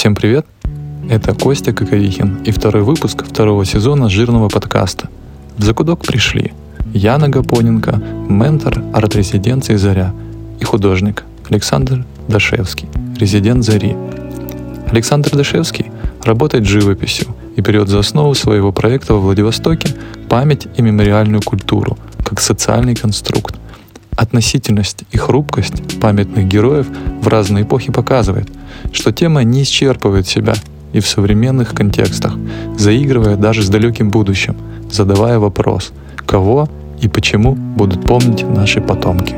Всем привет! Это Костя Коковихин и второй выпуск второго сезона жирного подкаста. В закудок пришли Яна Гапоненко, ментор арт-резиденции «Заря» и художник Александр Дашевский, резидент «Зари». Александр Дашевский работает живописью и берет за основу своего проекта во Владивостоке память и мемориальную культуру как социальный конструкт. Относительность и хрупкость памятных героев в разные эпохи показывает, что тема не исчерпывает себя и в современных контекстах, заигрывая даже с далеким будущим, задавая вопрос, кого и почему будут помнить наши потомки.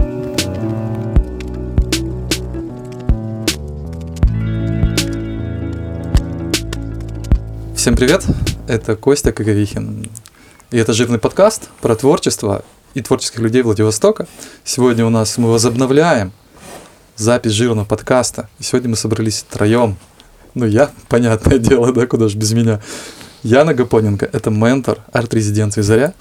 Всем привет, это Костя Коговихин. И это жирный подкаст про творчество и творческих людей Владивостока. Сегодня у нас мы возобновляем запись жирного подкаста. И сегодня мы собрались втроем. Ну, я, понятное дело, да, куда же без меня. Яна Гапоненко – это ментор арт-резиденции «Заря».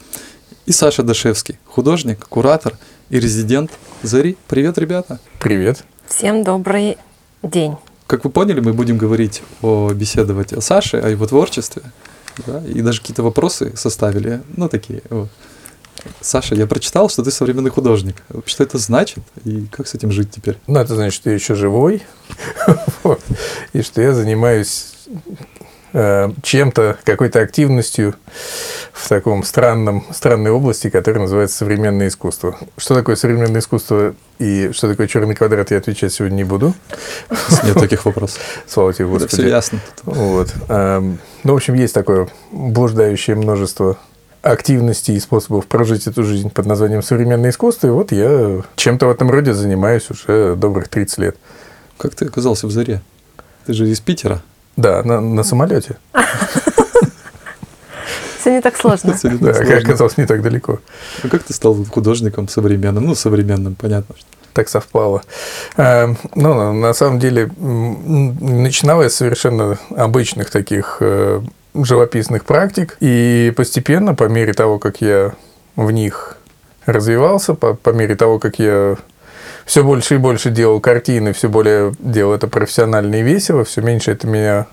И Саша Дашевский – художник, куратор и резидент «Зари». Привет, ребята! Привет! Всем добрый день! Как вы поняли, мы будем говорить о беседовать о Саше, о его творчестве. Да, и даже какие-то вопросы составили, ну, такие. Вот. Саша, я прочитал, что ты современный художник. Что это значит и как с этим жить теперь? Ну, это значит, что я еще живой, и что я занимаюсь э, чем-то, какой-то активностью в таком странном, странной области, которая называется современное искусство. Что такое современное искусство и что такое черный квадрат, я отвечать сегодня не буду. Нет таких вопросов. Слава тебе, Господи. все ясно. Вот. Эм, ну, в общем, есть такое блуждающее множество активностей и способов прожить эту жизнь под названием современное искусство. И вот я чем-то в этом роде занимаюсь уже добрых 30 лет. Как ты оказался в Заре? Ты же из Питера. Да, на, на самолете. Все не так сложно. Да, как оказалось, не так далеко. А как ты стал художником современным? Ну, современным, понятно. Так совпало. Эм, ну, на самом деле, начинал я с совершенно обычных таких э, живописных практик. И постепенно, по мере того, как я в них развивался, по, по мере того, как я все больше и больше делал картины, все более делал это профессионально и весело, все меньше это меня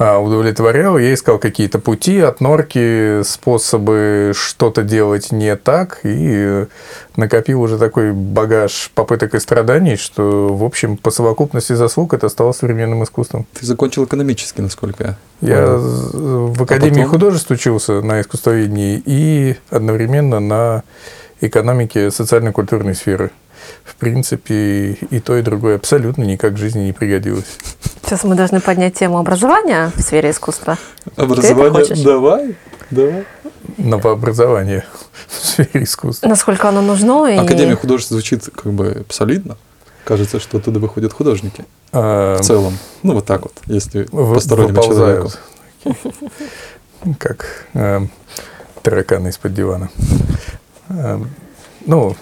удовлетворял. Я искал какие-то пути, отнорки, способы что-то делать не так, и накопил уже такой багаж попыток и страданий, что, в общем, по совокупности заслуг это стало современным искусством. Ты закончил экономически, насколько я Я в Академии а потом... художеств учился на искусствоведении и одновременно на экономике социально-культурной сферы в принципе, и то, и другое абсолютно никак в жизни не пригодилось. Сейчас мы должны поднять тему образования в сфере искусства. Образование? Давай, давай. Новообразование в сфере искусства. Насколько оно нужно? И... Академия художеств звучит как бы солидно. Кажется, что оттуда выходят художники. А... В целом. Ну, вот так вот, если в... постороннему человеку. Как э, тараканы из-под дивана. Э, ну,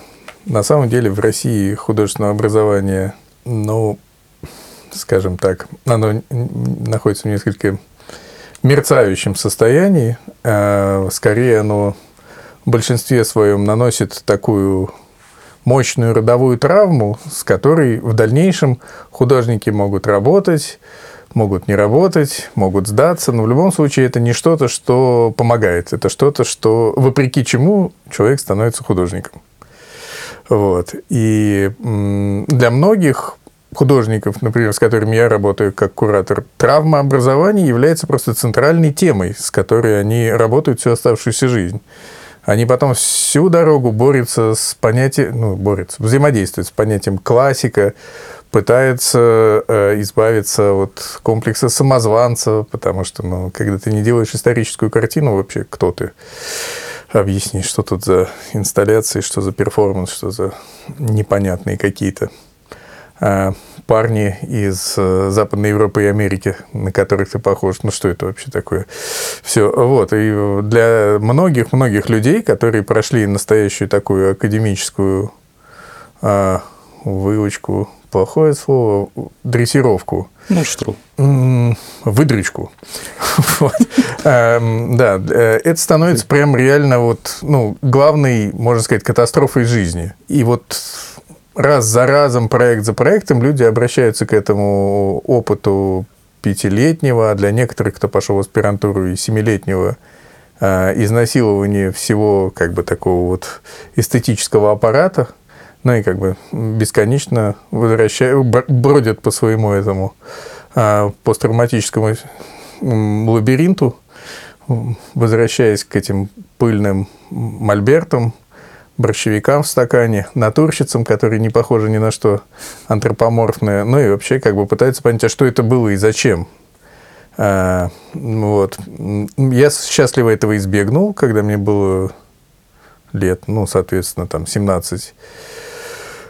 на самом деле в России художественное образование, ну, скажем так, оно находится в несколько мерцающем состоянии. А скорее оно в большинстве своем наносит такую мощную родовую травму, с которой в дальнейшем художники могут работать, могут не работать, могут сдаться, но в любом случае это не что-то, что помогает, это что-то, что вопреки чему человек становится художником. Вот. И для многих художников, например, с которыми я работаю как куратор, травма образования является просто центральной темой, с которой они работают всю оставшуюся жизнь. Они потом всю дорогу борются с понятием, ну, борются, взаимодействуют с понятием классика, пытаются э, избавиться от комплекса самозванца, потому что, ну, когда ты не делаешь историческую картину, вообще кто ты? Объяснить, что тут за инсталляции, что за перформанс, что за непонятные какие-то а, парни из э, Западной Европы и Америки, на которых ты похож. Ну, что это вообще такое? Все. Вот. И для многих-многих людей, которые прошли настоящую такую академическую а, выучку плохое слово, дрессировку. Ну, что? Выдрючку. вот. Эм, да, э, это становится прям реально вот, ну, главной, можно сказать, катастрофой жизни. И вот раз за разом, проект за проектом люди обращаются к этому опыту пятилетнего, а для некоторых, кто пошел в аспирантуру, и семилетнего э, изнасилование всего как бы такого вот эстетического аппарата, ну и как бы бесконечно возвращают, бродят по своему этому э, посттравматическому лабиринту, возвращаясь к этим пыльным мольбертам, борщевикам в стакане, натурщицам, которые не похожи ни на что, антропоморфные, ну и вообще как бы пытаются понять, а что это было и зачем. А, вот. Я счастливо этого избегнул, когда мне было лет, ну, соответственно, там, 17.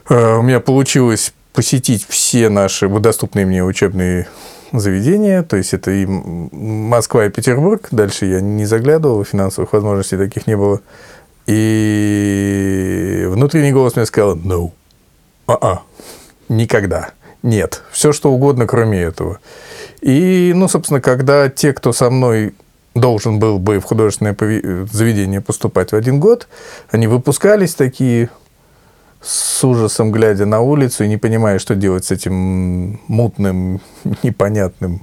А, у меня получилось посетить все наши доступные мне учебные заведения, то есть это и Москва, и Петербург. Дальше я не заглядывал, финансовых возможностей таких не было. И внутренний голос мне сказал «no». А-а. Никогда. Нет. Все, что угодно, кроме этого. И, ну, собственно, когда те, кто со мной должен был бы в художественное заведение поступать в один год, они выпускались такие с ужасом глядя на улицу и не понимая, что делать с этим мутным, непонятным,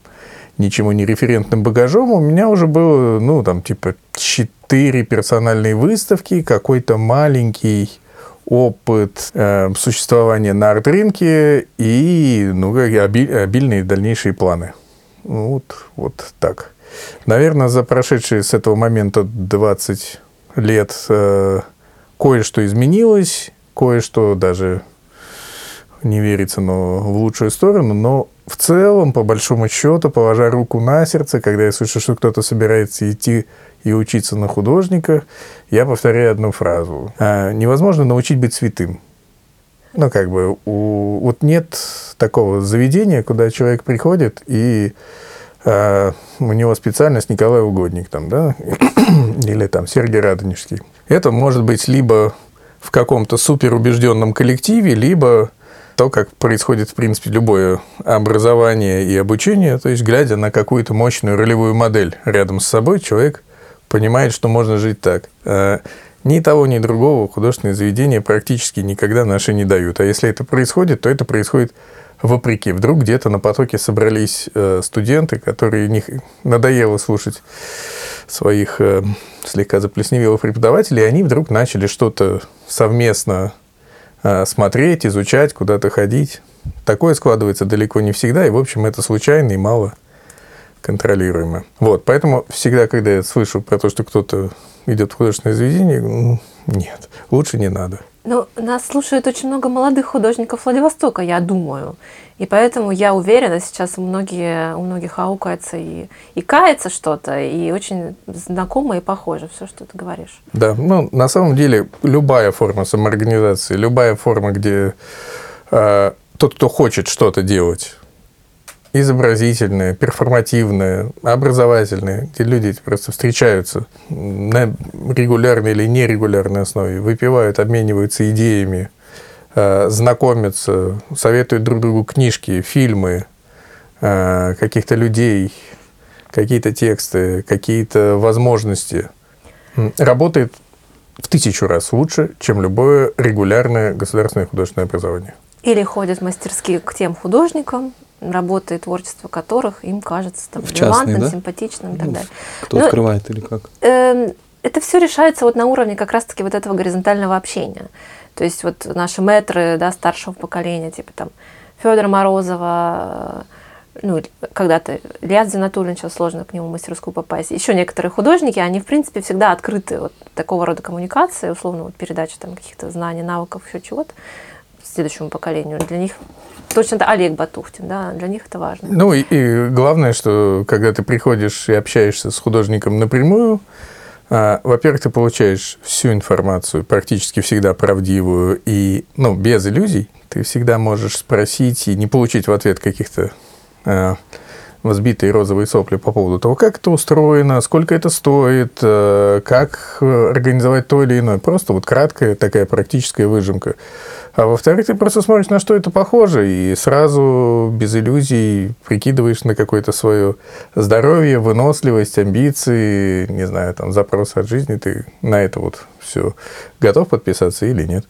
ничему не референтным багажом, у меня уже было, ну, там, типа, четыре персональные выставки, какой-то маленький опыт э, существования на арт-рынке и, ну, оби- обильные дальнейшие планы. Вот, вот так. Наверное, за прошедшие с этого момента 20 лет э, кое-что изменилось, кое-что даже не верится, но в лучшую сторону, но в целом, по большому счету, положа руку на сердце, когда я слышу, что кто-то собирается идти и учиться на художника, я повторяю одну фразу. А, невозможно научить быть святым. Ну, как бы, у, вот нет такого заведения, куда человек приходит, и а, у него специальность Николай Угодник, там, да, или там Сергей Радонежский. Это может быть либо в каком-то суперубежденном коллективе, либо то, как происходит, в принципе, любое образование и обучение, то есть, глядя на какую-то мощную ролевую модель рядом с собой, человек понимает, что можно жить так. А ни того, ни другого художественные заведения практически никогда наши не дают. А если это происходит, то это происходит вопреки. Вдруг где-то на потоке собрались э, студенты, которые них надоело слушать своих э, слегка заплесневелых преподавателей, и они вдруг начали что-то совместно э, смотреть, изучать, куда-то ходить. Такое складывается далеко не всегда, и, в общем, это случайно и мало контролируемо. Вот, поэтому всегда, когда я слышу про то, что кто-то идет в художественное заведение, ну, нет, лучше не надо. Ну, нас слушает очень много молодых художников Владивостока, я думаю. И поэтому я уверена, сейчас многие, у многих аукается и, и кается что-то, и очень знакомо и похоже все, что ты говоришь. Да, ну, на самом деле, любая форма самоорганизации, любая форма, где э, тот, кто хочет что-то делать, изобразительные, перформативные, образовательные, где люди просто встречаются на регулярной или нерегулярной основе, выпивают, обмениваются идеями, э, знакомятся, советуют друг другу книжки, фильмы, э, каких-то людей, какие-то тексты, какие-то возможности. Работает в тысячу раз лучше, чем любое регулярное государственное художественное образование. Или ходят в мастерские к тем художникам, работы и творчество которых им кажется там, релевантным, да? симпатичным и так ну, далее. Кто Но, открывает или как? Э, это все решается вот на уровне как раз-таки вот этого горизонтального общения. То есть вот наши метры да, старшего поколения, типа там Федора Морозова, ну, когда-то Илья Зинатуллин, сейчас сложно к нему в мастерскую попасть. Еще некоторые художники, они, в принципе, всегда открыты вот такого рода коммуникации, условно, вот передача там каких-то знаний, навыков, еще чего-то следующему поколению. Для них точно это Олег Батухтин, да, для них это важно. Ну и, и главное, что когда ты приходишь и общаешься с художником напрямую, а, во-первых, ты получаешь всю информацию, практически всегда правдивую, и, ну, без иллюзий, ты всегда можешь спросить и не получить в ответ каких-то а, взбитые розовые сопли по поводу того, как это устроено, сколько это стоит, э, как организовать то или иное. Просто вот краткая такая практическая выжимка. А во-вторых, ты просто смотришь, на что это похоже, и сразу без иллюзий прикидываешь на какое-то свое здоровье, выносливость, амбиции, не знаю, там, запрос от жизни, ты на это вот все готов подписаться или нет.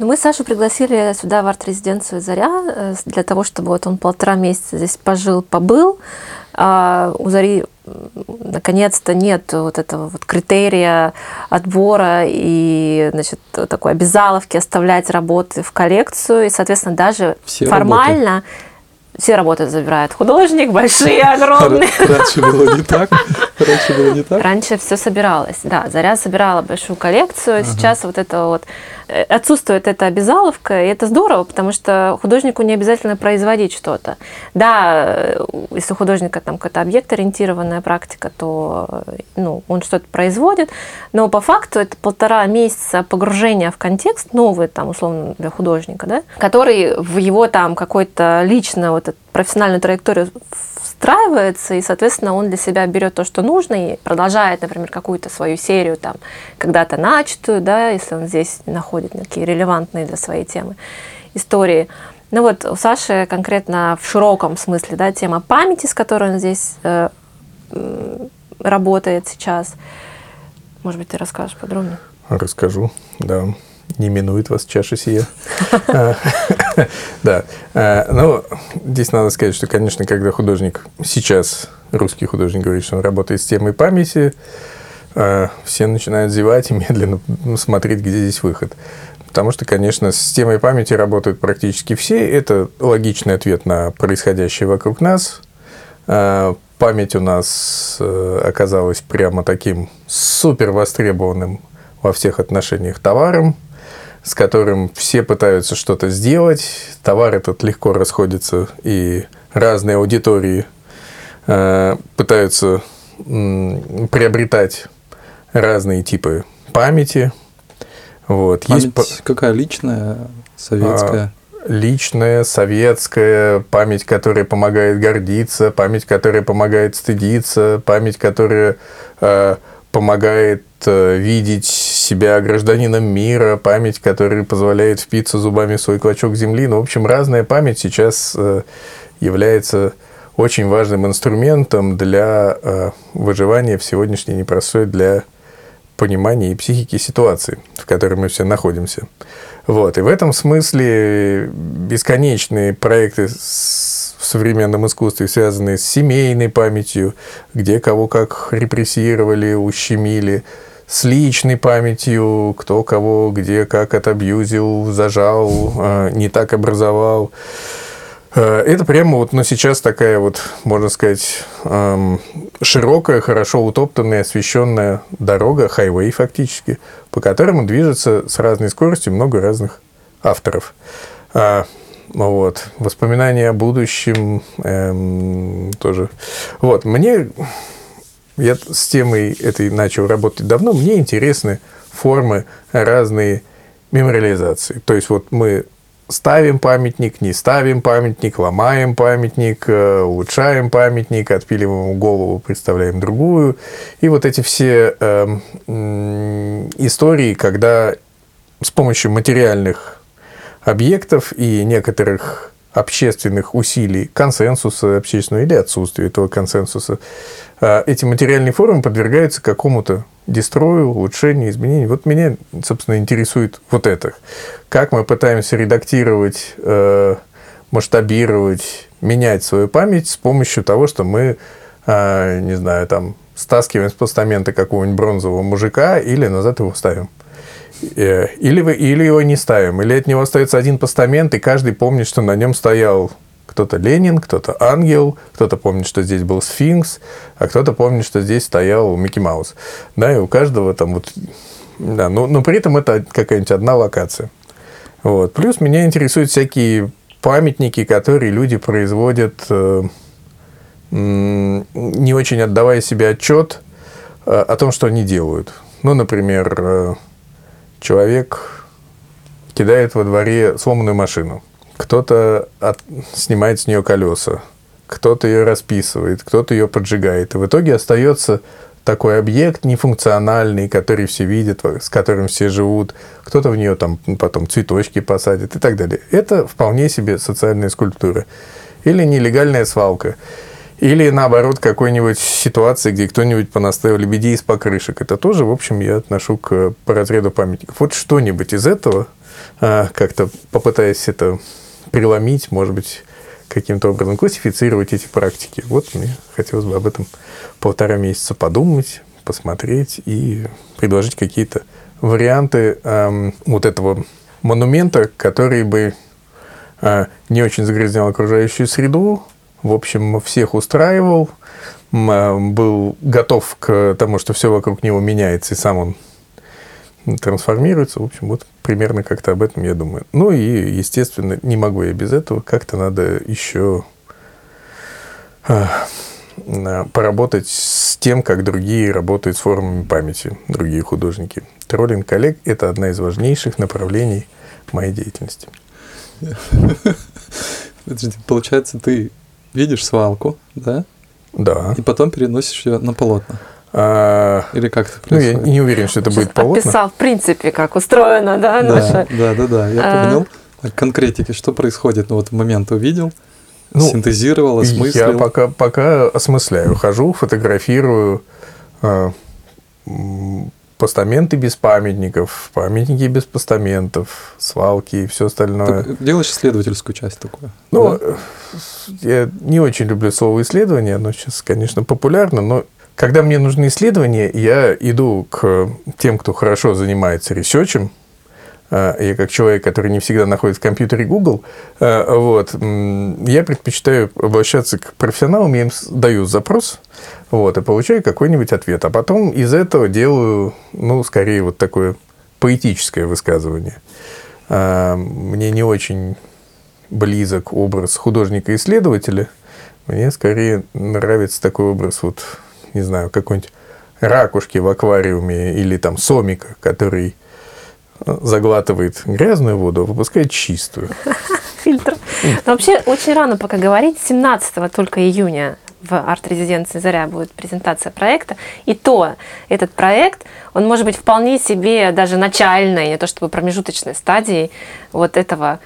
Ну, мы Сашу пригласили сюда в арт-резиденцию «Заря» э, для того, чтобы вот он полтора месяца здесь пожил, побыл. А у «Зари» наконец-то нет вот этого вот критерия отбора и значит, такой обязаловки оставлять работы в коллекцию. И, соответственно, даже Все формально работы все работы забирает художник, большие, огромные. Раньше было не так. Раньше было не так. Раньше все собиралось, да. Заря собирала большую коллекцию. Ага. Сейчас вот это вот отсутствует эта обязаловка, и это здорово, потому что художнику не обязательно производить что-то. Да, э, если у художника там какая-то объект-ориентированная практика, то ну, он что-то производит, но по факту это полтора месяца погружения в контекст, новый там, условно, для художника, да, который в его там какой-то лично вот профессиональную траекторию встраивается, и, соответственно, он для себя берет то, что нужно, и продолжает, например, какую-то свою серию, там, когда-то начатую, да, если он здесь находит такие релевантные для своей темы истории. Ну вот у Саши конкретно в широком смысле, да, тема памяти, с которой он здесь э, работает сейчас. Может быть, ты расскажешь подробнее? Расскажу, да не минует вас чаша сия. Да. А, ну, здесь надо сказать, что, конечно, когда художник сейчас, русский художник говорит, что он работает с темой памяти, а, все начинают зевать и медленно смотреть, где здесь выход. Потому что, конечно, с темой памяти работают практически все. Это логичный ответ на происходящее вокруг нас. Память у нас э, оказалась прямо таким супер востребованным во всех отношениях товаром с которым все пытаются что-то сделать. Товар этот легко расходится, и разные аудитории э, пытаются э, приобретать разные типы памяти. Вот. Память Есть какая личная, советская? А, личная, советская, память, которая помогает гордиться, память, которая помогает стыдиться, память, которая э, помогает э, видеть себя гражданином мира, память, которая позволяет впиться зубами в свой клочок земли. Ну, в общем, разная память сейчас э, является очень важным инструментом для э, выживания в сегодняшней непростой для понимания и психики ситуации, в которой мы все находимся. Вот. И в этом смысле бесконечные проекты в современном искусстве, связанные с семейной памятью, где кого как репрессировали, ущемили, с личной памятью, кто кого где как отобьюзил, зажал, э, не так образовал. Э, это прямо вот, ну, сейчас такая вот, можно сказать, эм, широкая, хорошо утоптанная, освещенная дорога, хайвей фактически, по которому движется с разной скоростью много разных авторов. А, вот. Воспоминания о будущем эм, тоже. Вот. Мне я с темой этой начал работать давно. Мне интересны формы разные мемориализации. То есть вот мы ставим памятник, не ставим памятник, ломаем памятник, э, улучшаем памятник, отпиливаем голову, представляем другую. И вот эти все э, истории, когда с помощью материальных объектов и некоторых общественных усилий, консенсуса общественного или отсутствия этого консенсуса, а, эти материальные формы подвергаются какому-то дестрою, улучшению, изменению. Вот меня, собственно, интересует вот это. Как мы пытаемся редактировать, э, масштабировать, менять свою память с помощью того, что мы, а, не знаю, там, стаскиваем с постамента какого-нибудь бронзового мужика или назад его ставим. Э, или, вы, или его не ставим, или от него остается один постамент, и каждый помнит, что на нем стоял кто-то Ленин, кто-то ангел, кто-то помнит, что здесь был сфинкс, а кто-то помнит, что здесь стоял Микки Маус. Да, и у каждого там вот... Да, но, но при этом это какая-нибудь одна локация. Вот. Плюс меня интересуют всякие памятники, которые люди производят, э, не очень отдавая себе отчет э, о том, что они делают. Ну, например, э, человек кидает во дворе сломанную машину кто-то от... снимает с нее колеса, кто-то ее расписывает, кто-то ее поджигает. И в итоге остается такой объект нефункциональный, который все видят, с которым все живут, кто-то в нее там потом цветочки посадит и так далее. Это вполне себе социальная скульптура. Или нелегальная свалка. Или наоборот какой-нибудь ситуации, где кто-нибудь понаставил лебедей из покрышек. Это тоже, в общем, я отношу к по разряду памятников. Вот что-нибудь из этого – а, как-то попытаясь это преломить, может быть, каким-то образом классифицировать эти практики. Вот мне хотелось бы об этом полтора месяца подумать, посмотреть и предложить какие-то варианты эм, вот этого монумента, который бы э, не очень загрязнял окружающую среду, в общем, всех устраивал, э, был готов к тому, что все вокруг него меняется, и сам он трансформируется. В общем, вот примерно как-то об этом я думаю. Ну и, естественно, не могу я без этого. Как-то надо еще э, поработать с тем, как другие работают с формами памяти, другие художники. Троллинг коллег – это одна из важнейших направлений моей деятельности. Подожди, получается, ты видишь свалку, да? Да. И потом переносишь ее на полотна. А, Или как это происходит? Ну, я не уверен, что это будет полотно. Описал, в принципе, как устроено, да, да наша... Да, да, да, я а... понял. Конкретики, что происходит? Ну, вот в момент увидел, ну, синтезировал, осмыслил. Я пока, пока осмысляю. Хожу, фотографирую э, постаменты без памятников, памятники без постаментов, свалки и все остальное. Так делаешь исследовательскую часть такую? Ну, да? я не очень люблю слово исследование, оно сейчас, конечно, популярно, но когда мне нужны исследования, я иду к тем, кто хорошо занимается ресерчем. А, я как человек, который не всегда находит в компьютере Google, а, вот, я предпочитаю обращаться к профессионалам, я им даю запрос, вот, и получаю какой-нибудь ответ. А потом из этого делаю, ну, скорее, вот такое поэтическое высказывание. А, мне не очень близок образ художника-исследователя. Мне скорее нравится такой образ вот не знаю, какой-нибудь ракушки в аквариуме или там сомика, который э, заглатывает грязную воду, а выпускает чистую. Фильтр. Вообще очень рано пока говорить. 17 только июня в арт-резиденции «Заря» будет презентация проекта. И то этот проект, он может быть вполне себе даже начальной, не то чтобы промежуточной стадией вот этого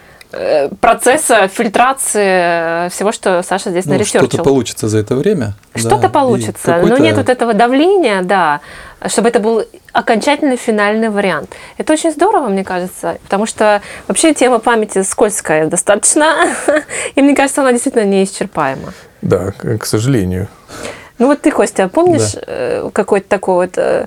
процесса фильтрации всего, что Саша здесь ну, наресерчил. Что-то получится за это время. Что-то да, получится, но нет вот этого давления, да, чтобы это был окончательный финальный вариант. Это очень здорово, мне кажется, потому что вообще тема памяти скользкая достаточно, и мне кажется, она действительно неисчерпаема. Да, к сожалению. Ну вот ты, Костя, помнишь да. Э, какой-то такой вот э,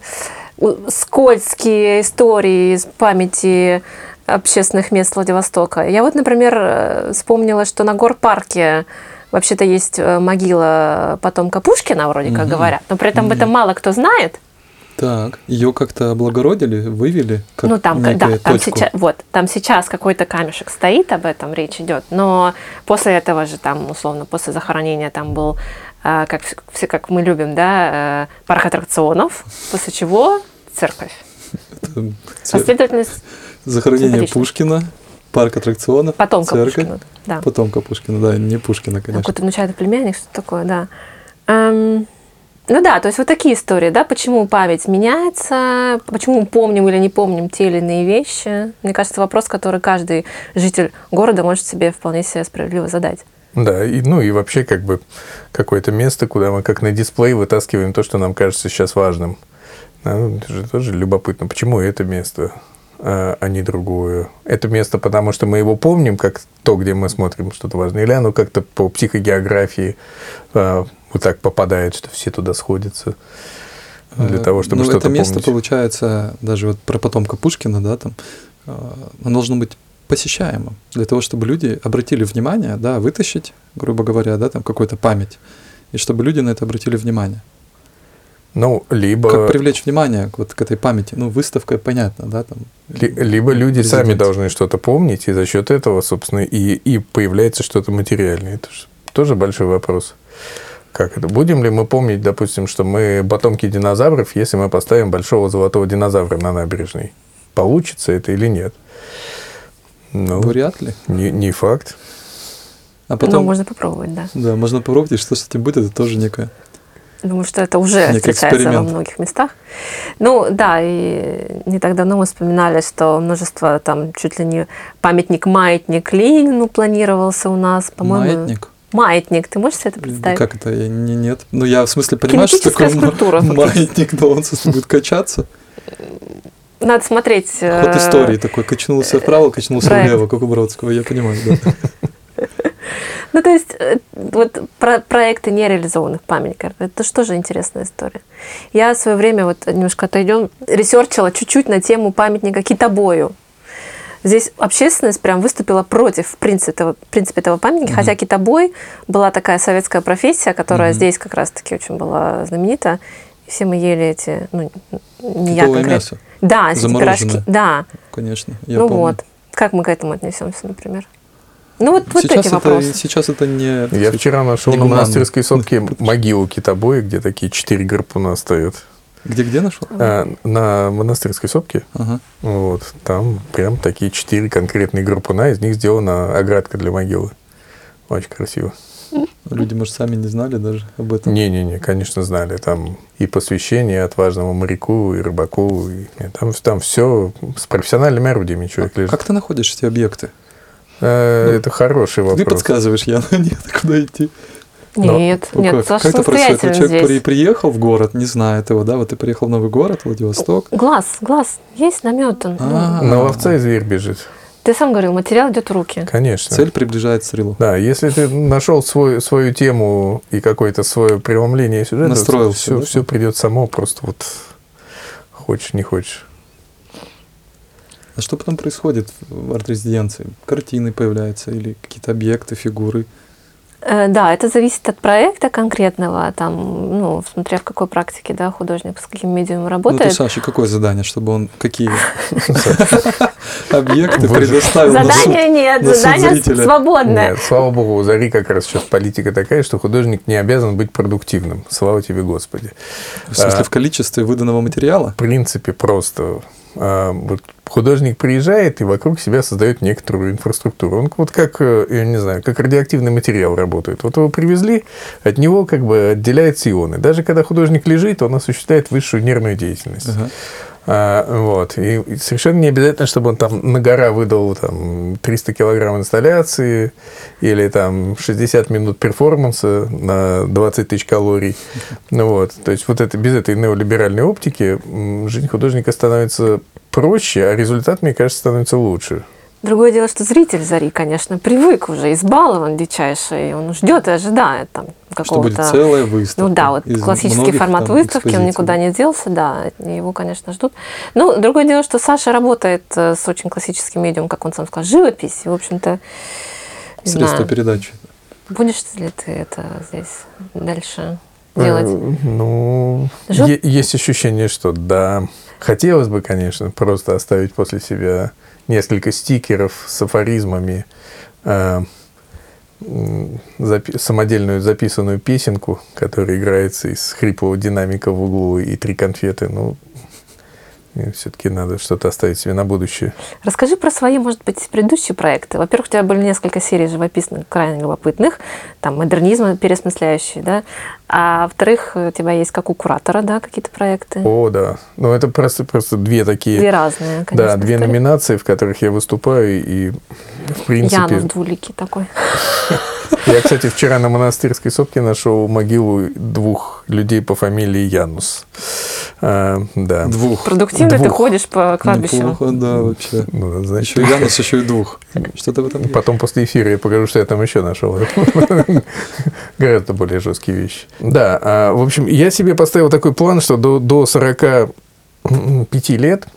скользкие истории из памяти общественных мест Владивостока. Я вот, например, э, вспомнила, что на горпарке вообще-то есть э, могила потомка Пушкина, вроде как угу. говорят, но при этом угу. об этом мало кто знает. Так, ее как-то облагородили, вывели? Как ну там, да, там сейчас, вот, там сейчас какой-то камешек стоит, об этом речь идет, но после этого же там, условно, после захоронения там был, э, как все, как мы любим, да, парк аттракционов, после чего церковь. Последовательность Захоронение Пушкина, парк аттракционов, Потомка церковь. Пушкина. Да. Потомка Пушкина, да, не Пушкина, конечно. Какой-то внучатый племянник, что такое, да. Эм, ну да, то есть вот такие истории, да, почему память меняется, почему мы помним или не помним те или иные вещи. Мне кажется, вопрос, который каждый житель города может себе вполне себе справедливо задать. Да, и, ну и вообще как бы какое-то место, куда мы как на дисплей вытаскиваем то, что нам кажется сейчас важным. Ну, это же тоже любопытно, почему это место а, а не другую. Это место, потому что мы его помним, как то, где мы смотрим что-то важное, или оно как-то по психогеографии а, вот так попадает, что все туда сходятся для того, чтобы ну, что-то это место, помнить. получается, даже вот про потомка Пушкина, да, там, а, оно должно быть посещаемым, для того, чтобы люди обратили внимание, да, вытащить, грубо говоря, да, там какую-то память, и чтобы люди на это обратили внимание. Ну, либо... Как привлечь внимание вот к этой памяти? Ну, выставка, понятно, да? Там, либо люди сами должны что-то помнить, и за счет этого, собственно, и, и появляется что-то материальное. Это же тоже большой вопрос. Как это? Будем ли мы помнить, допустим, что мы потомки динозавров, если мы поставим большого золотого динозавра на набережной? Получится это или нет? Ну, Вряд ли. Не, не факт. А потом, ну, можно попробовать, да. Да, можно попробовать, и что с этим будет, это тоже некое Думаю, что это уже Некий встречается эксперимент. во многих местах. Ну да, и не так давно мы вспоминали, что множество там чуть ли не памятник-маятник Ленину планировался у нас, по-моему. Маятник? Маятник, ты можешь себе это представить? Как это? Я, не, нет. Ну, я в смысле понимаю, что такое скульптура, маятник, но он будет качаться. Надо смотреть. Ход э, истории такой, качнулся вправо, качнулся влево, как у Бродского, я понимаю, да. Ну, то есть, э, вот про проекты нереализованных памятников, это же тоже интересная история. Я в свое время, вот немножко отойдем, ресерчила чуть-чуть на тему памятника китобою. Здесь общественность прям выступила против в принципе этого, в принципе, этого памятника, хотя китобой была такая советская профессия, которая Мгм. здесь как раз-таки очень была знаменита. Все мы ели эти, ну, не я Китовое конкретно. мясо, Да, эти пирожки. Да, конечно, я ну помню. вот. Как мы к этому отнесемся, например? Ну вот, вот сейчас, эти это, вопросы. сейчас это не... Я вчера нашел на монастырской сопке могилу китобоя, где такие четыре гарпуна стоят. Где-где нашел? А, на монастырской сопке, Ага. вот, там прям такие четыре конкретные гарпуна, из них сделана оградка для могилы. Очень красиво. Люди, может, сами не знали даже об этом. Не-не-не, конечно, знали. Там и посвящение отважному моряку, и рыбаку. И, там, там все с профессиональными орудиями человек лежит. Как ты находишь эти объекты? Э, Ну, это хороший Ты вопрос. подсказываешь, Яна, нет, куда идти. Нет, Ну, нет, как, Саша как это происходит? Самостоятельно человек при- приехал в город, не знает его, да? Вот ты приехал в новый город, Владивосток. Глаз, глаз, есть наметан. А. На ловца и зверь бежит. Ты сам говорил, материал идет в руки. Конечно. Цель приближает стрелу. Да, если ты нашел свой, свою тему и какое-то свое преломление сюжета, Настроился, все, да? все придет само, просто вот хочешь, не хочешь. А что потом происходит в арт-резиденции? Картины появляются или какие-то объекты, фигуры? Э, Да, это зависит от проекта конкретного, там, ну, смотря в какой практике, да, художник с каким медиумом Ну, работает. ты, Саше, какое задание, чтобы он какие объекты предоставил? Задание нет, задание свободное. Нет, слава богу, у Зари как раз сейчас политика такая, что художник не обязан быть продуктивным. Слава тебе, Господи. В смысле, А, в количестве выданного материала? В принципе, просто а, вот художник приезжает и вокруг себя создает некоторую инфраструктуру. Он вот как, э, я не знаю, как радиоактивный материал работает. Вот его привезли, от него как бы отделяются ионы. Даже когда художник лежит, он осуществляет высшую нервную деятельность. Ага. А, вот. И, совершенно не обязательно, чтобы он там на гора выдал там, 300 килограмм инсталляции или там 60 минут перформанса на 20 тысяч калорий. Ну, вот. То есть вот это, без этой неолиберальной оптики жизнь художника становится проще, а результат, мне кажется, становится лучше. Другое дело, что зритель Зари, конечно, привык уже, избалован дичайший, он ждет и ожидает там Что будет какого-то... целая выставка. Ну да, вот классический формат там выставки, он экспозиций. никуда не делся, да, его, конечно, ждут. Ну, другое дело, что Саша работает э, с очень классическим медиумом, как он сам сказал, живопись, и, в общем-то, не Средства знаю, передачи. будешь ли ты это здесь дальше делать? Э, Ну, Жут- е- есть ощущение, что да. Хотелось бы, конечно, просто оставить после себя несколько стикеров с афоризмами, э, запи- самодельную записанную песенку, которая играется из хриплого динамика в углу и три конфеты. Ну, все-таки надо что-то оставить себе на будущее. Расскажи про свои, может быть, предыдущие проекты. Во-первых, у тебя были несколько серий живописных, крайне любопытных, там, модернизма переосмысляющие, да, а во-вторых, у тебя есть, как у куратора, да, какие-то проекты. О, да. Ну, это просто, просто две такие... Две разные, конечно. да, две истории. номинации, в которых я выступаю, и в принципе... Янус двуликий такой. Я, кстати, вчера на монастырской сопке нашел могилу двух людей по фамилии Янус. А, да. Двух. Продуктивно ты Двух. ходишь по кладбищу. Неплохо, да, вообще. Ну, значит, Еще Янус, еще и двух. Что-то в этом есть. Потом после эфира я покажу, что я там еще нашел. Гораздо более жесткие вещи. Да, а, в общем, я себе поставил такой план, что до, до 45 лет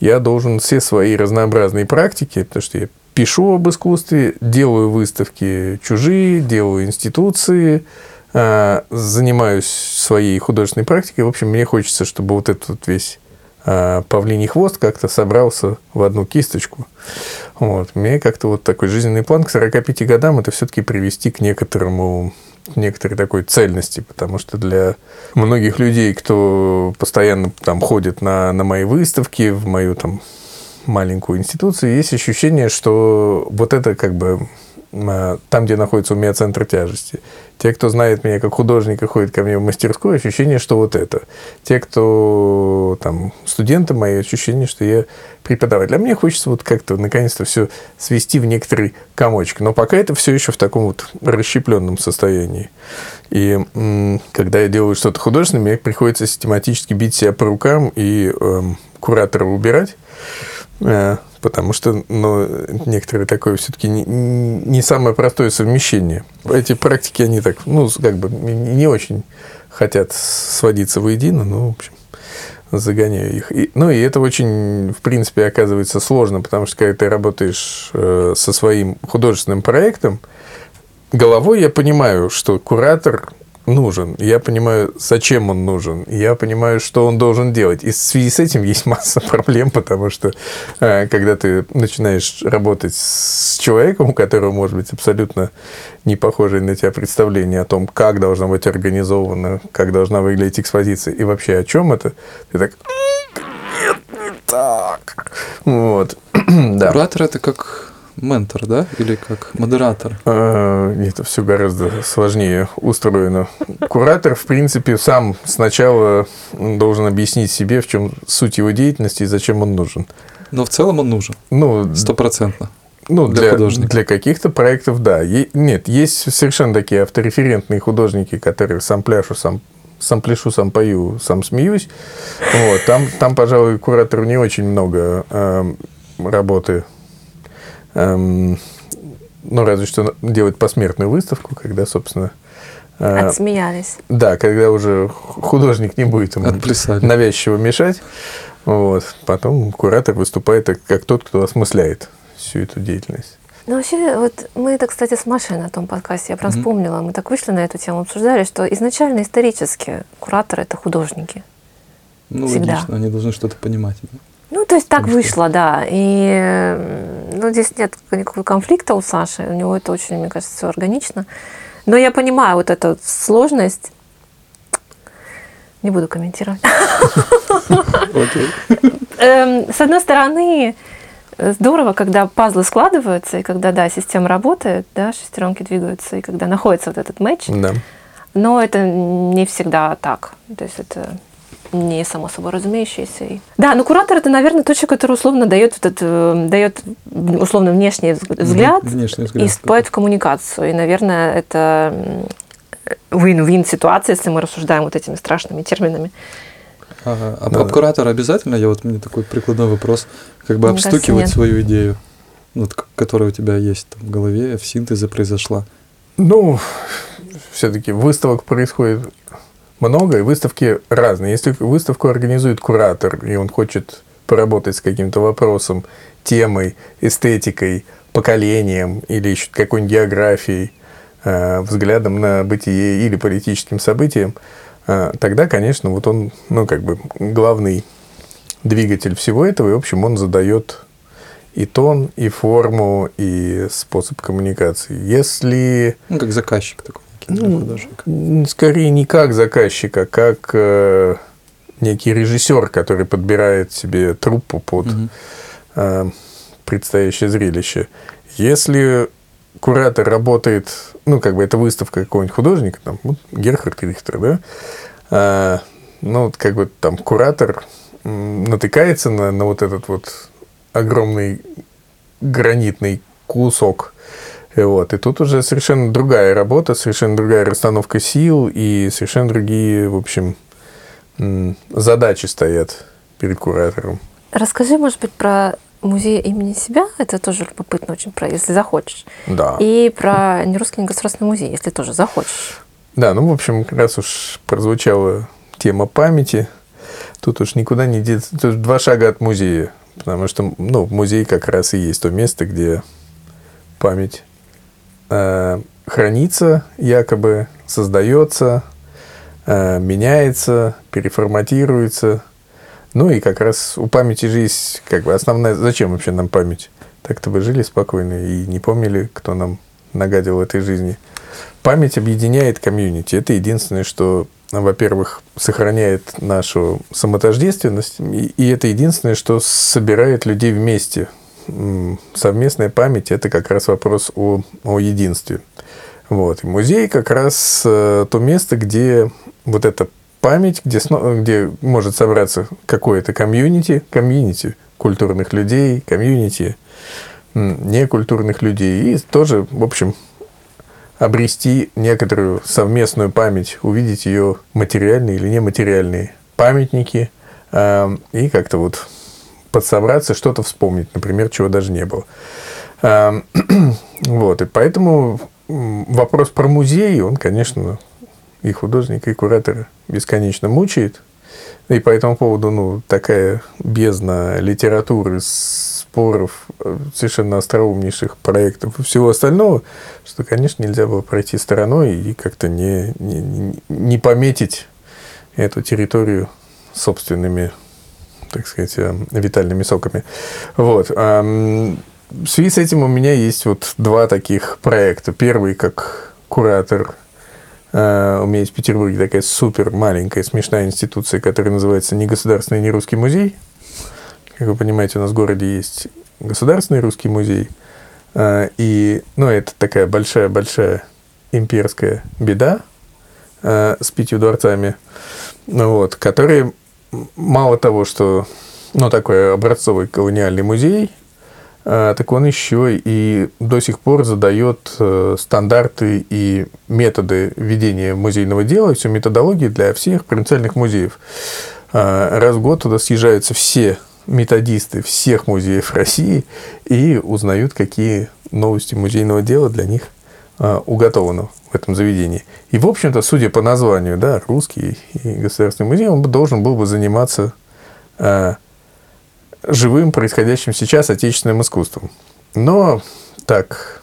я должен все свои разнообразные практики, потому что я пишу об искусстве, делаю выставки чужие, делаю институции, а, занимаюсь своей художественной практикой. В общем, мне хочется, чтобы вот этот вот весь а, павлиний хвост как-то собрался в одну кисточку. Вот. Мне как-то вот такой жизненный план к 45 годам это все-таки привести к некоторому некоторой такой цельности, потому что для многих людей, кто постоянно там ходит на, на мои выставки, в мою там маленькую институцию, есть ощущение, что вот это как бы э, там, где находится у меня центр тяжести. Те, кто знает меня как художника, ходят ко мне в мастерскую, ощущение, что вот это. Те, кто там студенты мои, ощущение, что я преподаватель. А мне хочется вот как-то наконец-то все свести в некоторый комочек. Но пока это все еще в таком вот расщепленном состоянии. И м- когда я делаю что-то художественное, мне приходится систематически бить себя по рукам и эм, куратора убирать. Э, потому что ну, некоторые такое все-таки не, не самое простое совмещение. Эти практики, они так, ну, как бы не очень хотят сводиться воедино, но, в общем, загоняю их. И, ну, и это очень, в принципе, оказывается сложно, потому что когда ты работаешь э, со своим художественным проектом, головой я понимаю, что куратор нужен, я понимаю, зачем он нужен, я понимаю, что он должен делать. И в связи с этим есть масса проблем, потому что э, когда ты начинаешь работать с человеком, у которого может быть абсолютно не похожее на тебя представление о том, как должна быть организована, как должна выглядеть экспозиция и вообще о чем это, ты так нет, не так. Вот. да. Куратор это как ментор, да? Или как модератор? А, это все гораздо сложнее устроено. Куратор, в принципе, сам сначала должен объяснить себе, в чем суть его деятельности и зачем он нужен. Но в целом он нужен. Ну, стопроцентно. Ну, для, для, художника. для каких-то проектов, да. Е- нет, есть совершенно такие автореферентные художники, которые сам пляшу, сам сам пляшу, сам пою, сам смеюсь. Вот. Там, там, пожалуй, куратору не очень много э, работы Эм, ну, разве что делать посмертную выставку, когда, собственно... Э, Отсмеялись. Да, когда уже художник не будет ему Отплясали. навязчиво мешать. Вот. Потом куратор выступает как тот, кто осмысляет всю эту деятельность. Ну, вообще, вот мы это, кстати, с Машей на том подкасте, я прям mm-hmm. вспомнила, мы так вышли на эту тему, обсуждали, что изначально исторически кураторы – это художники. Ну, Всегда. логично, они должны что-то понимать. Да? Ну, то есть так вышло, да. И ну, здесь нет никакого конфликта у Саши. У него это очень, мне кажется, все органично. Но я понимаю вот эту сложность. Не буду комментировать. Эм, с одной стороны, здорово, когда пазлы складываются, и когда, да, система работает, да, шестеренки двигаются, и когда находится вот этот матч. Да. Но это не всегда так. То есть это не само собой разумеющееся. Да, но куратор это, наверное, тот человек, который условно дает, этот, э, дает условно внешний взгляд, внешний взгляд и вступает в коммуникацию. И, наверное, это win-win ситуация, если мы рассуждаем вот этими страшными терминами. Ага. А да. об куратора обязательно, я вот мне такой прикладной вопрос, как бы Мне обстукивать кажется, свою идею, вот, которая у тебя есть там, в голове, в синтезе произошла? Ну, все-таки выставок происходит много, и выставки разные. Если выставку организует куратор, и он хочет поработать с каким-то вопросом, темой, эстетикой, поколением или еще какой-нибудь географией, э, взглядом на бытие или политическим событием, э, тогда, конечно, вот он, ну, как бы главный двигатель всего этого, и, в общем, он задает и тон, и форму, и способ коммуникации. Если... Ну, как заказчик такой ну, художника? Скорее не как заказчик, а как э, некий режиссер, который подбирает себе труппу под угу. э, предстоящее зрелище. Если куратор работает, ну, как бы это выставка какого-нибудь художника, там, вот Герхард Рихтер, да, э, ну, как бы там куратор натыкается на, на вот этот вот огромный гранитный кусок вот. И тут уже совершенно другая работа, совершенно другая расстановка сил и совершенно другие, в общем, задачи стоят перед куратором. Расскажи, может быть, про музей имени себя, это тоже любопытно очень, про, если захочешь. Да. И про Нерусский государственный музей, если тоже захочешь. Да, ну, в общем, раз уж прозвучала тема памяти, тут уж никуда не деться. Тут два шага от музея, потому что, ну, музей как раз и есть то место, где память э, хранится, якобы создается, э, меняется, переформатируется. Ну и как раз у памяти есть как бы основная... Зачем вообще нам память? Так-то бы жили спокойно и не помнили, кто нам нагадил в этой жизни. Память объединяет комьюнити. Это единственное, что, во-первых, сохраняет нашу самотождественность, и это единственное, что собирает людей вместе совместная память – это как раз вопрос о, о единстве. Вот. И музей как раз э, то место, где вот эта память, где, где может собраться какое-то комьюнити, комьюнити культурных людей, комьюнити некультурных людей, и тоже, в общем, обрести некоторую совместную память, увидеть ее материальные или нематериальные памятники, э, и как-то вот подсобраться, что-то вспомнить, например, чего даже не было. Э, вот, и поэтому вопрос про музей, он, конечно, и художника, и куратора бесконечно мучает. И по этому поводу, ну, такая бездна литературы, споров, э, совершенно остроумнейших проектов и всего остального, что, конечно, нельзя было пройти стороной и как-то не, не, не пометить эту территорию собственными, так сказать, э, витальными соками. Вот. В связи с этим у меня есть вот два таких проекта. Первый как куратор. Э, у меня есть в Петербурге такая супер маленькая смешная институция, которая называется Негосударственный нерусский музей. Как вы понимаете, у нас в городе есть Государственный русский музей. Э, и, ну, это такая большая-большая имперская беда с пятью дворцами, вот, которые мало того, что ну, такой образцовый колониальный музей, а, так он еще и до сих пор задает э, стандарты и методы ведения музейного дела, всю методологию для всех провинциальных музеев. А, раз в год туда съезжаются все методисты всех музеев России и узнают, какие новости музейного дела для них уготованы в этом заведении. И, в общем-то, судя по названию, да, русский и государственный музей, он должен был бы заниматься живым, происходящим сейчас отечественным искусством. Но так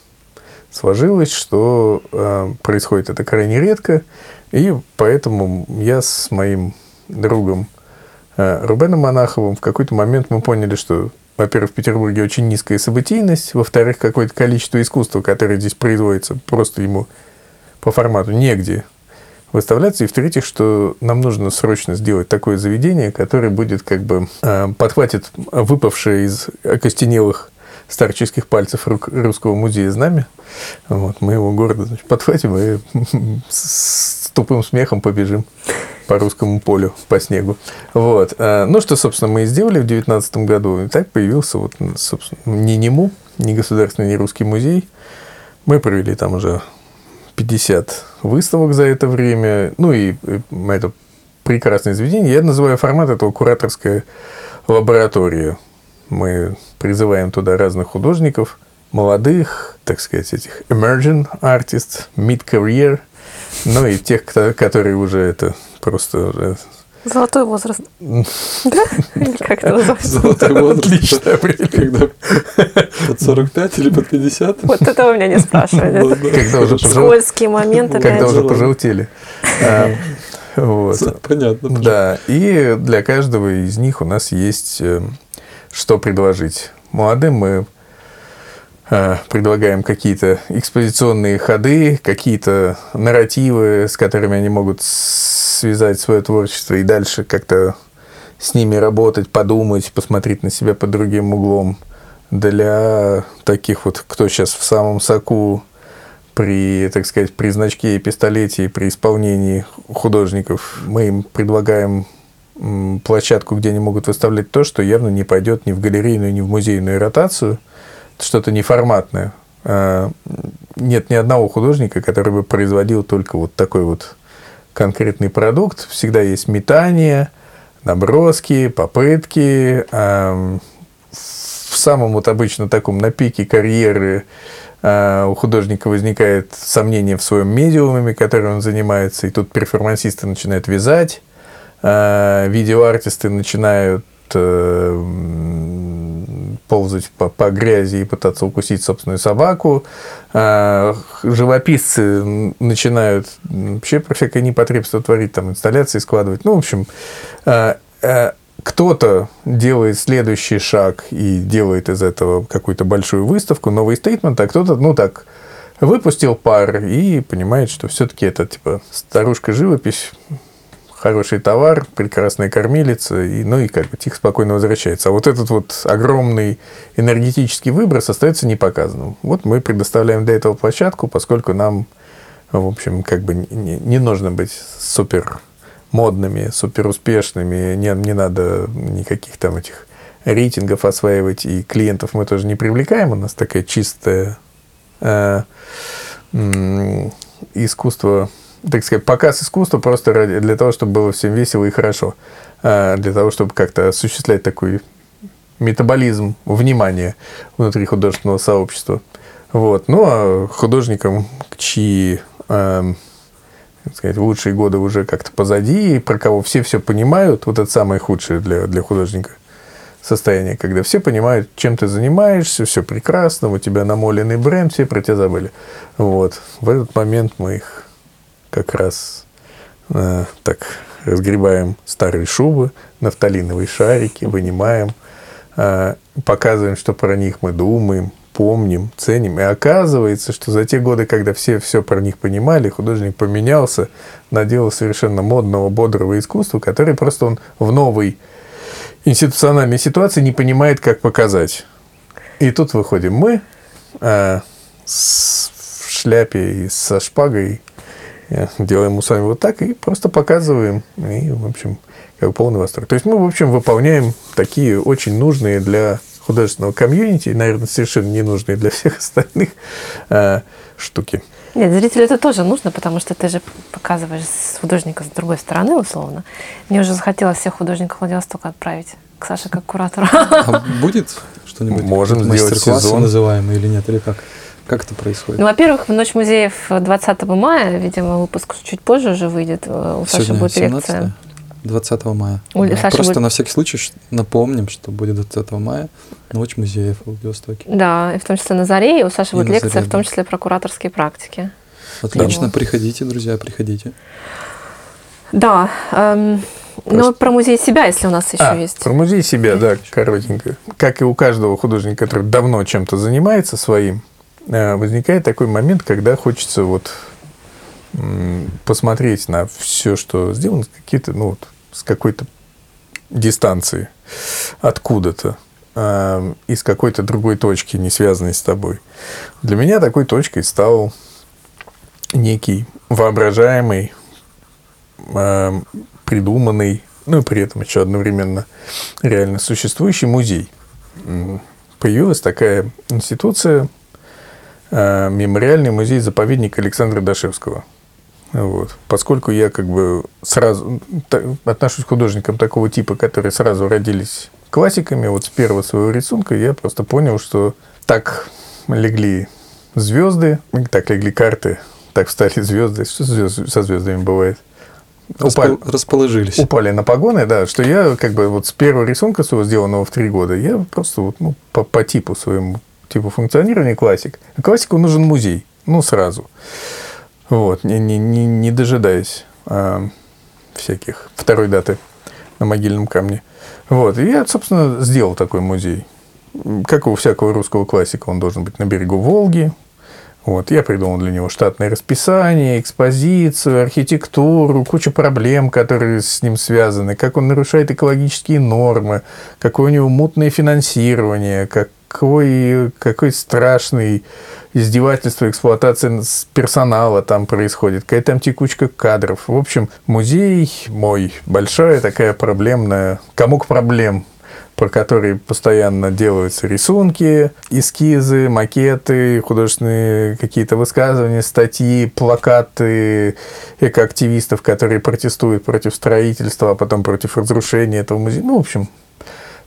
сложилось, что э, происходит это крайне редко, и поэтому я с моим другом э, Рубеном Монаховым в какой-то момент мы поняли, что, во-первых, в Петербурге очень низкая событийность, во-вторых, какое-то количество искусства, которое здесь производится, просто ему по формату негде выставляться. И в-третьих, что нам нужно срочно сделать такое заведение, которое будет как бы э, подхватит выпавшее из окостенелых старческих пальцев русского музея знамя вот, моего города значит, подхватим и с тупым смехом побежим по русскому полю, по снегу. Вот. Э, ну, что, собственно, мы и сделали в 2019 году. И так появился вот, собственно, не НИМУ, не Государственный не русский музей. Мы провели там уже 50 выставок за это время. Ну и это прекрасное заведение. Я называю формат этого кураторская лаборатория. Мы призываем туда разных художников, молодых, так сказать, этих emerging artists, mid-career, ну и тех, которые уже это просто Золотой возраст. Да? Или как это называется? Золотой возраст. Отлично. Когда под 45 или под 50? Вот этого меня не спрашивали. Когда уже Скользкие моменты. Когда уже пожелтели. А, вот. Понятно. Да, и для каждого из них у нас есть э, что предложить. Молодым мы предлагаем какие-то экспозиционные ходы, какие-то нарративы, с которыми они могут связать свое творчество и дальше как-то с ними работать, подумать, посмотреть на себя под другим углом. Для таких вот, кто сейчас в самом соку при, так сказать, при значке и пистолете, при исполнении художников, мы им предлагаем площадку, где они могут выставлять то, что явно не пойдет ни в галерейную, ни в музейную ротацию, что-то неформатное. А, нет ни одного художника, который бы производил только вот такой вот конкретный продукт, всегда есть метание, наброски, попытки. В самом вот обычно таком на пике карьеры а, у художника возникает сомнение в своем медиуме, которым он занимается, и тут перформансисты начинают вязать, а, видеоартисты начинают э, ползать по, по грязи и пытаться укусить собственную собаку. А, живописцы начинают вообще про всякое непотребство творить, там инсталляции складывать. Ну, в общем, а, а, кто-то делает следующий шаг и делает из этого какую-то большую выставку, новый стейтмент, а кто-то, ну так, выпустил пар и понимает, что все-таки это типа старушка живопись хороший товар, прекрасная кормилица, и, ну и как бы тихо, спокойно возвращается. А вот этот вот огромный энергетический выброс остается непоказанным. Вот мы предоставляем для этого площадку, поскольку нам, в общем, как бы не, не нужно быть супер модными, супер успешными, не, не надо никаких там этих рейтингов осваивать, и клиентов мы тоже не привлекаем, у нас такая чистая э, искусство, так сказать, показ искусства просто ради, для того, чтобы было всем весело и хорошо, э, для того, чтобы как-то осуществлять такой метаболизм внимания внутри художественного сообщества. Вот. Ну, а художникам, чьи э, сказать, лучшие годы уже как-то позади, и про кого все все понимают, вот это самое худшее для, для художника состояние, когда все понимают, чем ты занимаешься, все прекрасно, у тебя намоленный бренд, все про тебя забыли. Вот. В этот момент мы их как раз э, так разгребаем старые шубы, нафталиновые шарики, вынимаем, э, показываем, что про них мы думаем, помним, ценим. И оказывается, что за те годы, когда все все про них понимали, художник поменялся, наделал совершенно модного, бодрого искусства, который просто он в новой институциональной ситуации не понимает, как показать. И тут выходим мы э, с, в шляпе и со шпагой, делаем усами вот так и просто показываем. И, в общем, как полный восторг. То есть мы, в общем, выполняем такие очень нужные для художественного комьюнити, наверное, совершенно ненужные для всех остальных э, штуки. Нет, зрителю это тоже нужно, потому что ты же показываешь художника с другой стороны, условно. Мне уже захотелось всех художников Владивостока отправить к Саше как куратору. А будет что-нибудь? Можем сделать сезон. называемый или нет, или как? Как это происходит? Ну, во-первых, в Ночь музеев 20 мая, видимо, выпуск чуть позже уже выйдет. У Саши Сегодня будет 17 лекция. 20 мая. У Да. Саши Просто будет- на всякий случай напомним, что будет 20 мая Ночь музеев в Владивостоке. Да, и в том числе на заре, и у Саши И будет лекция, «Заре», в том да. числе про кураторские практики. Отлично, Да. приходите, друзья, приходите. Да, эм, но Просто- про музей себя, если у нас еще А, есть. про музей себя, да, коротенько. Как и у каждого художника, который давно чем-то занимается своим, э, возникает такой момент, когда хочется вот посмотреть на все, что сделано, какие-то, ну, вот, с какой-то дистанции, откуда-то, э, из какой-то другой точки, не связанной с тобой. Для меня такой точкой стал некий воображаемый э, придуманный, ну и при этом еще одновременно реально существующий музей. Появилась такая институция, э, мемориальный музей-заповедник Александра Дашевского. Вот. Поскольку я как бы сразу отношусь к художникам такого типа, которые сразу родились классиками, вот с первого своего рисунка я просто понял, что так легли звезды, так легли карты, так встали звезды. Что звезд- со звездами бывает? Упали, Распол- Расположились. упали на погоны, да, что я как бы вот с первого рисунка своего, сделанного в три года, я просто вот, ну, по, по типу своему, типу функционирования классик. А классику нужен музей, ну, сразу. Вот, не, не, не, не дожидаясь а, всяких второй даты на могильном камне. Вот, и я, собственно, сделал такой музей. Как у всякого русского классика, он должен быть на берегу Волги. Вот, я придумал для него штатное расписание, экспозицию, архитектуру, кучу проблем, которые с ним связаны, как он нарушает экологические нормы, какое у него мутное финансирование, какой, какой страшный издевательство, эксплуатация персонала там происходит, какая там текучка кадров. В общем, музей мой, большая такая проблемная, комок проблем, про которые постоянно делаются рисунки, эскизы, макеты, художественные какие-то высказывания, статьи, плакаты экоактивистов, которые протестуют против строительства, а потом против разрушения этого музея. Ну, в общем,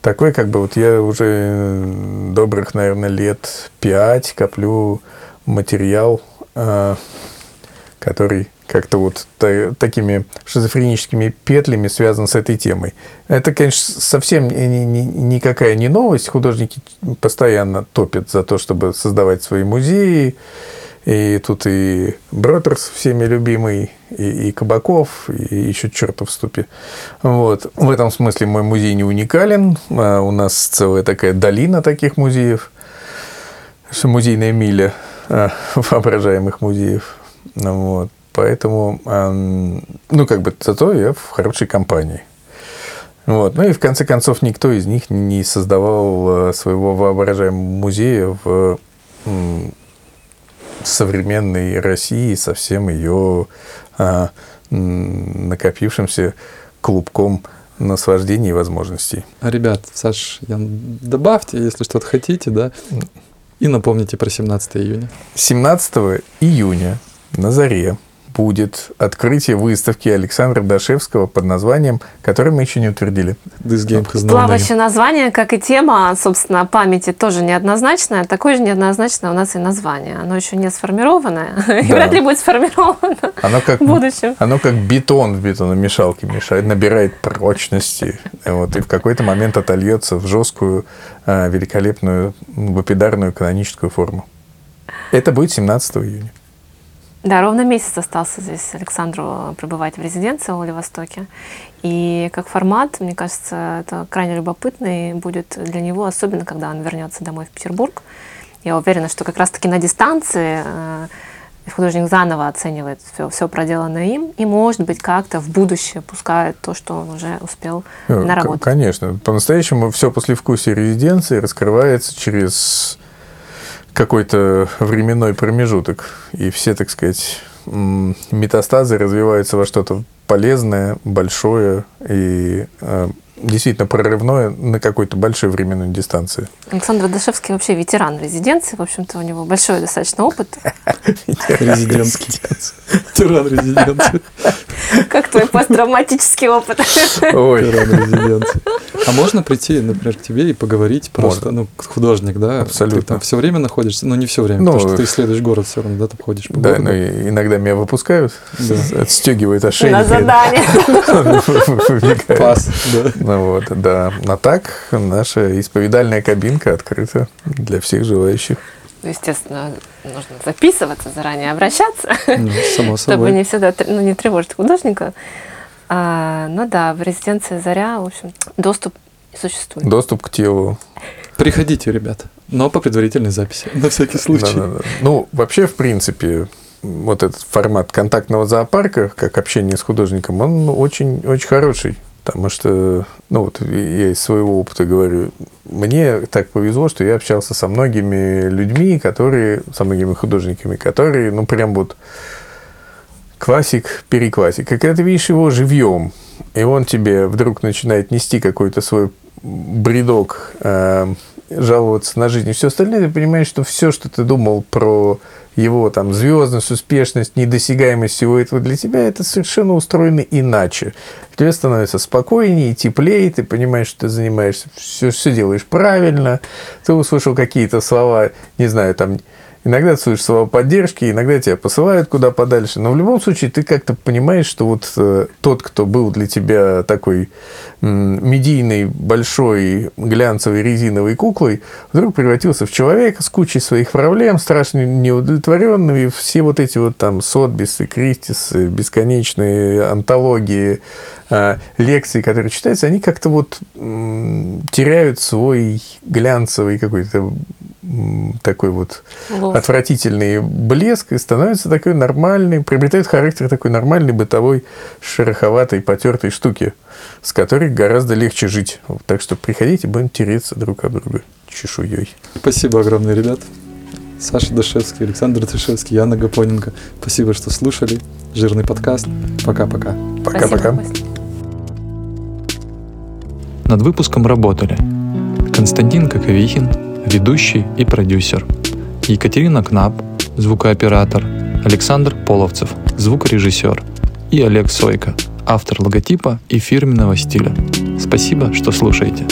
такой, как бы, вот я уже э, добрых, наверное, лет пять коплю материал, э, который как-то вот та- такими шизофреническими петлями связан с этой темой. Это, конечно, совсем ни- ни- ни- никакая не новость. Художники постоянно топят за то, чтобы создавать свои музеи. И тут и Бродерс всеми любимый, и, и Кабаков, и еще чертов в ступе. Вот. В этом смысле мой музей не уникален. А У нас целая такая долина таких музеев. Музейная миля а, воображаемых музеев. Ну Вот. Поэтому, ну, как бы, зато я в хорошей компании. Вот. Ну и в конце концов никто из них не создавал своего воображаемого музея в современной России со всем ее а, накопившимся клубком наслаждений и возможностей. Ребят, Саш, добавьте, если что-то хотите, да, и напомните про 17 июня. 17 июня на заре будет открытие выставки Александра Дашевского под названием, которое мы еще не утвердили. Плавающее название, как и тема, собственно, памяти тоже неоднозначное. Такое же неоднозначное у нас и название. Оно еще не сформированное да. и вряд ли будет сформировано оно как, в будущем. Оно как бетон в бетономешалке мешает, набирает прочности. Вот, и в какой-то момент отольется в жесткую, а, великолепную, лапидарную каноническую форму. Это будет 17 июня. Да, ровно месяц остался здесь Александру пребывать в резиденции в Владивостоке. И как формат, мне кажется, это крайне любопытный будет для него, особенно когда он вернется домой в Петербург. Я уверена, что как раз-таки на дистанции э, художник заново оценивает все, все проделанное им и, может быть, как-то в будущее пускает то, что он уже успел э, наработать. Конечно. По-настоящему все после вкуса резиденции раскрывается через какой-то временной промежуток, и все, так сказать, метастазы развиваются во что-то полезное, большое и э, действительно прорывное на какой-то большой временной дистанции. Александр Дашевский вообще ветеран резиденции, в общем-то, у него большой достаточно опыт. Резидентский. Ветеран резиденции. Как твой посттравматический опыт? Ой. Ветеран резиденции. А можно прийти, например, к тебе и поговорить просто, ну, художник, да? Абсолютно. Ты там все время находишься, но не все время, ну, потому что ты исследуешь город все равно, да, ты ходишь по Да, но иногда меня выпускают, отстегивают ошейники. На задание. Пас, да. Ну вот, да. А так наша исповедальная кабинка открыта для всех желающих. Ну, естественно, нужно записываться, заранее обращаться, ну, само собой. чтобы не всегда ну, не тревожить художника. А, ну да, в резиденции Заря, в общем, доступ существует. Доступ к телу. Приходите, ребята, но по предварительной записи, на всякий случай. Да, да, да. Ну, вообще, в принципе, вот этот формат контактного зоопарка, как общение с художником, он очень, очень хороший. Потому что, ну вот я из своего опыта говорю, мне так повезло, что я общался со многими людьми, которые, со многими художниками, которые, ну прям вот классик, переклассик. И когда ты видишь его живьем, и он тебе вдруг начинает нести какой-то свой бредок, э, жаловаться на жизнь и все остальное, ты понимаешь, что все, что ты думал про его там звездность, успешность, недосягаемость всего этого для тебя, это совершенно устроено иначе. Тебе становится спокойнее, теплее, ты понимаешь, что ты занимаешься, все, все делаешь правильно, ты услышал какие-то слова, не знаю, там, Иногда слышишь слова поддержки, иногда тебя посылают куда подальше. Но в любом случае ты как-то понимаешь, что вот э, тот, кто был для тебя такой э, медийной, большой, глянцевой, резиновой куклой, вдруг превратился в человека с кучей своих проблем, страшно неудовлетворенными. Все вот эти вот там Сотбисы, Кристисы, бесконечные антологии, лекции, которые читаются, они как-то вот э, теряют свой глянцевый какой-то такой вот Лов. отвратительный блеск и становится такой нормальный, приобретает характер такой нормальной бытовой шероховатой, потертой штуки, с которой гораздо легче жить. Так что приходите, будем тереться друг об друга чешуей. Спасибо огромное, ребят. Саша Дашевский, Александр Дашевский, Яна Гапоненко. Спасибо, что слушали. Жирный подкаст. Пока-пока. Пока-пока. Над выпуском работали Константин Коковихин, ведущий и продюсер. Екатерина Кнап, звукооператор, Александр Половцев, звукорежиссер и Олег Сойко, автор логотипа и фирменного стиля. Спасибо, что слушаете.